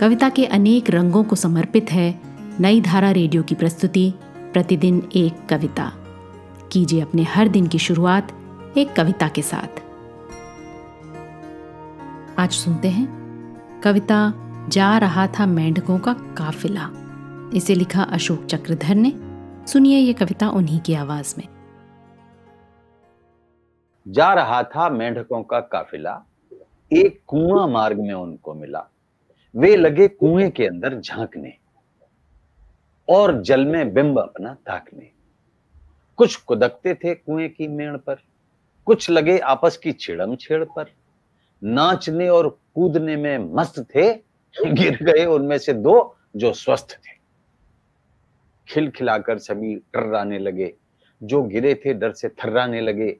कविता के अनेक रंगों को समर्पित है नई धारा रेडियो की प्रस्तुति, प्रतिदिन एक कविता। कीजिए अपने हर दिन की शुरुआत एक कविता के साथ। आज सुनते हैं। कविता, जा रहा था मेंढकों का काफिला। इसे लिखा अशोक चक्रधर ने। सुनिए ये कविता उन्हीं की आवाज़ में। जा रहा था मेंढकों का काफिला। एक कुआँ मार्ग में उनको मिला। वे लगे कुएँ के अंदर झांकने और जल में बिंब अपना ताकने। कुछ कुदकते थे कुएँ की मेड़ पर, कुछ लगे आपस की छिड़म छेड़ पर। नाचने और कूदने में मस्त थे, गिर गए उनमें से दो जो स्वस्थ थे। खिलखिलाकर सभी टर्राने लगे, जो गिरे थे डर से थर्राने लगे।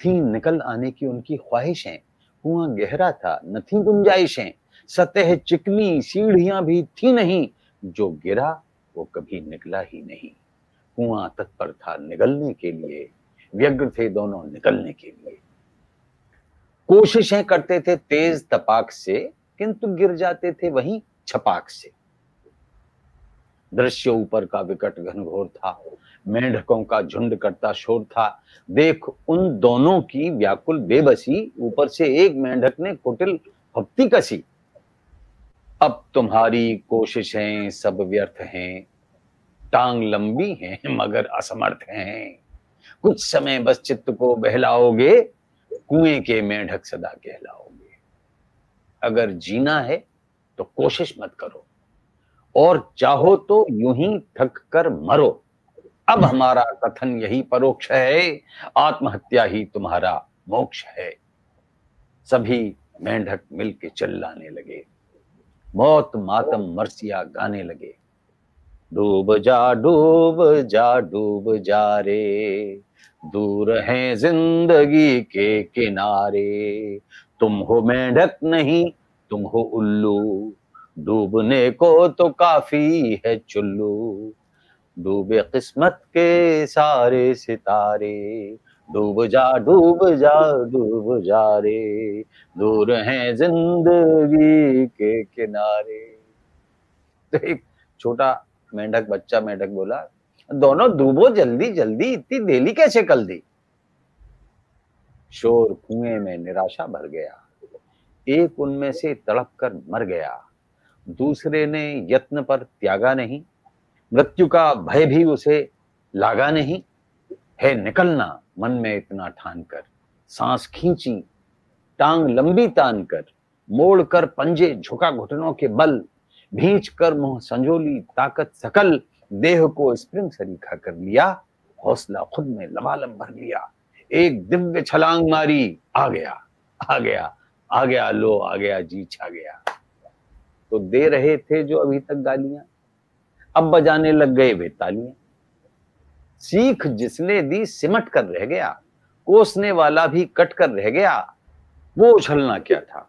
थी निकल आने की उनकी ख्वाहिशें, कुआँ गहरा था, न थी गुंजाइशें। सतह चिकनी सीढ़ियाँ भी थी नहीं, जो गिरा, वो कभी निकला ही नहीं। कुआँ तत्पर था निकलने के लिए, व्यग्र थे दोनों निकलने के लिए। कोशिशें करते थे तेज तपाक से, किंतु गिर जाते थे वहीं छपाक से। दृश्य ऊपर का विकट घनघोर था, मेंढकों का झुंड करता शोर था। देख, उन दोनों की व्याकुल बेबसी ऊपर से एक मेंढक ने कुटिल भक्ति कसी। अब तुम्हारी कोशिशें सब व्यर्थ हैं। टांग लंबी हैं, मगर असमर्थ हैं। कुछ समय बस चित्त को बहलाओगे, कुएँ के मेंढक सदा कहलाओगे। अगर जीना है तो कोशिश मत करो। और चाहो तो यूँ ही थक कर मरो। अब हमारा कथन यही परोक्ष है, आत्महत्या ही तुम्हारा मोक्ष है। सभी मेंढक मिलके चिल्लाने लगे। मौत मातम मरसिया गाने लगे। डूब जा डूब जा डूब जा रे। दूर है ज़िंदगी के किनारे। तुम हो मेंढक नहीं, तुम हो उल्लू। डूबने को तो काफ़ी है चुल्लू। डूबे किस्मत के सारे सितारे। डूब जा डूब जा डूब जा रे। दूर है ज़िंदगी के किनारे। तो एक छोटा मेंढक, बच्चा मेंढक बोला, दोनों डूबो जल्दी जल्दी, इतनी देली कैसे कल दी? शोर कुएँ में निराशा भर गया। एक उनमें से तड़प कर मर गया। दूसरे ने यत्न पर त्यागा नहीं। मृत्यु का भय भी उसे लागा नहीं। है, निकलना, मन में इतना ठान कर सांस खींची, टांग लंबी तान कर मोड़ कर पंजे झुका घुटनों के बल, भींच कर मुँह संजोली, ताकत सकल, देह को स्प्रिंग सरीखा कर लिया, हौसला खुद में लबालब भर लिया, एक दिव्य छलांग मारी, आ गया आ गया आ गया, लो, आ गया जी छा गया। तो दे रहे थे जो अभी तक गालियाँ, अब बजाने लग गए वे तालियाँ। सीख जिसने दी सिमट कर रह गया, कोसने वाला भी कट कर रह गया, वो उछलना क्या था?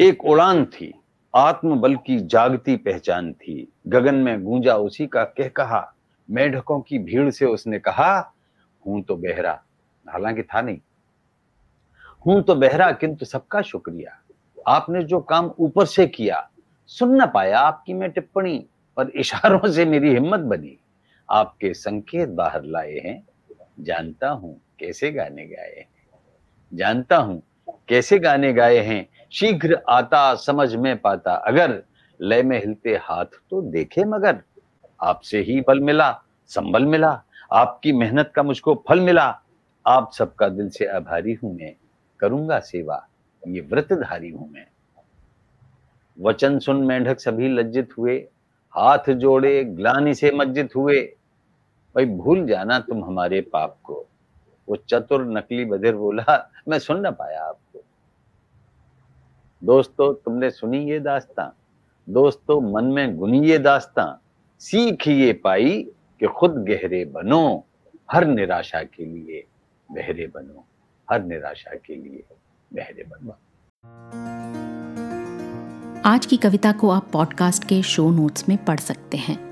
एक उड़ान थी, आत्मबल की जागती पहचान थी। गगन में गूंजा उसी का कह कहा, मेढकों की भीड़ से उसने कहा, हूँ तो बहरा, हालाँकि था नहीं। हूँ तो बहरा, किंतु सबका शुक्रिया। आपने जो काम ऊपर से किया, सुन न पाया आपकी मैं टिप्पणी, पर इशारों से मेरी हिम्मत बनी। आपके संकेत बाहर लाए हैं। जानता हूँ कैसे गाने गाए हैं। जानता हूँ कैसे गाने गाए हैं। शीघ्र आता समझ में पाता। अगर लय में हिलते हाथ तो देखे मगर। आपसे ही बल मिला, संबल मिला। आपकी मेहनत का मुझको फल मिला। आप सबका दिल से आभारी हूँ मैं। करूँगा सेवा। ये व्रतधारी हूँ मैं। वचन सुन मेंढक सभी लज्जित हुए। हाथ जोड़े ग्लानी से मज्जित हुए। भाई भूल जाना तुम हमारे पाप को। वो चतुर नकली बधिर बोला, मैं सुन ना पाया आपको। दोस्तों, तुमने सुनी ये दास्तां? दोस्तों, मन में गुनी ये दास्तां? सीख ये पाई कि खुद गहरे बनो, हर निराशा के लिए बहरे बनो, हर निराशा के लिए बहरे बनो। आज की कविता को आप पॉडकास्ट के शो नोट्स में पढ़ सकते हैं।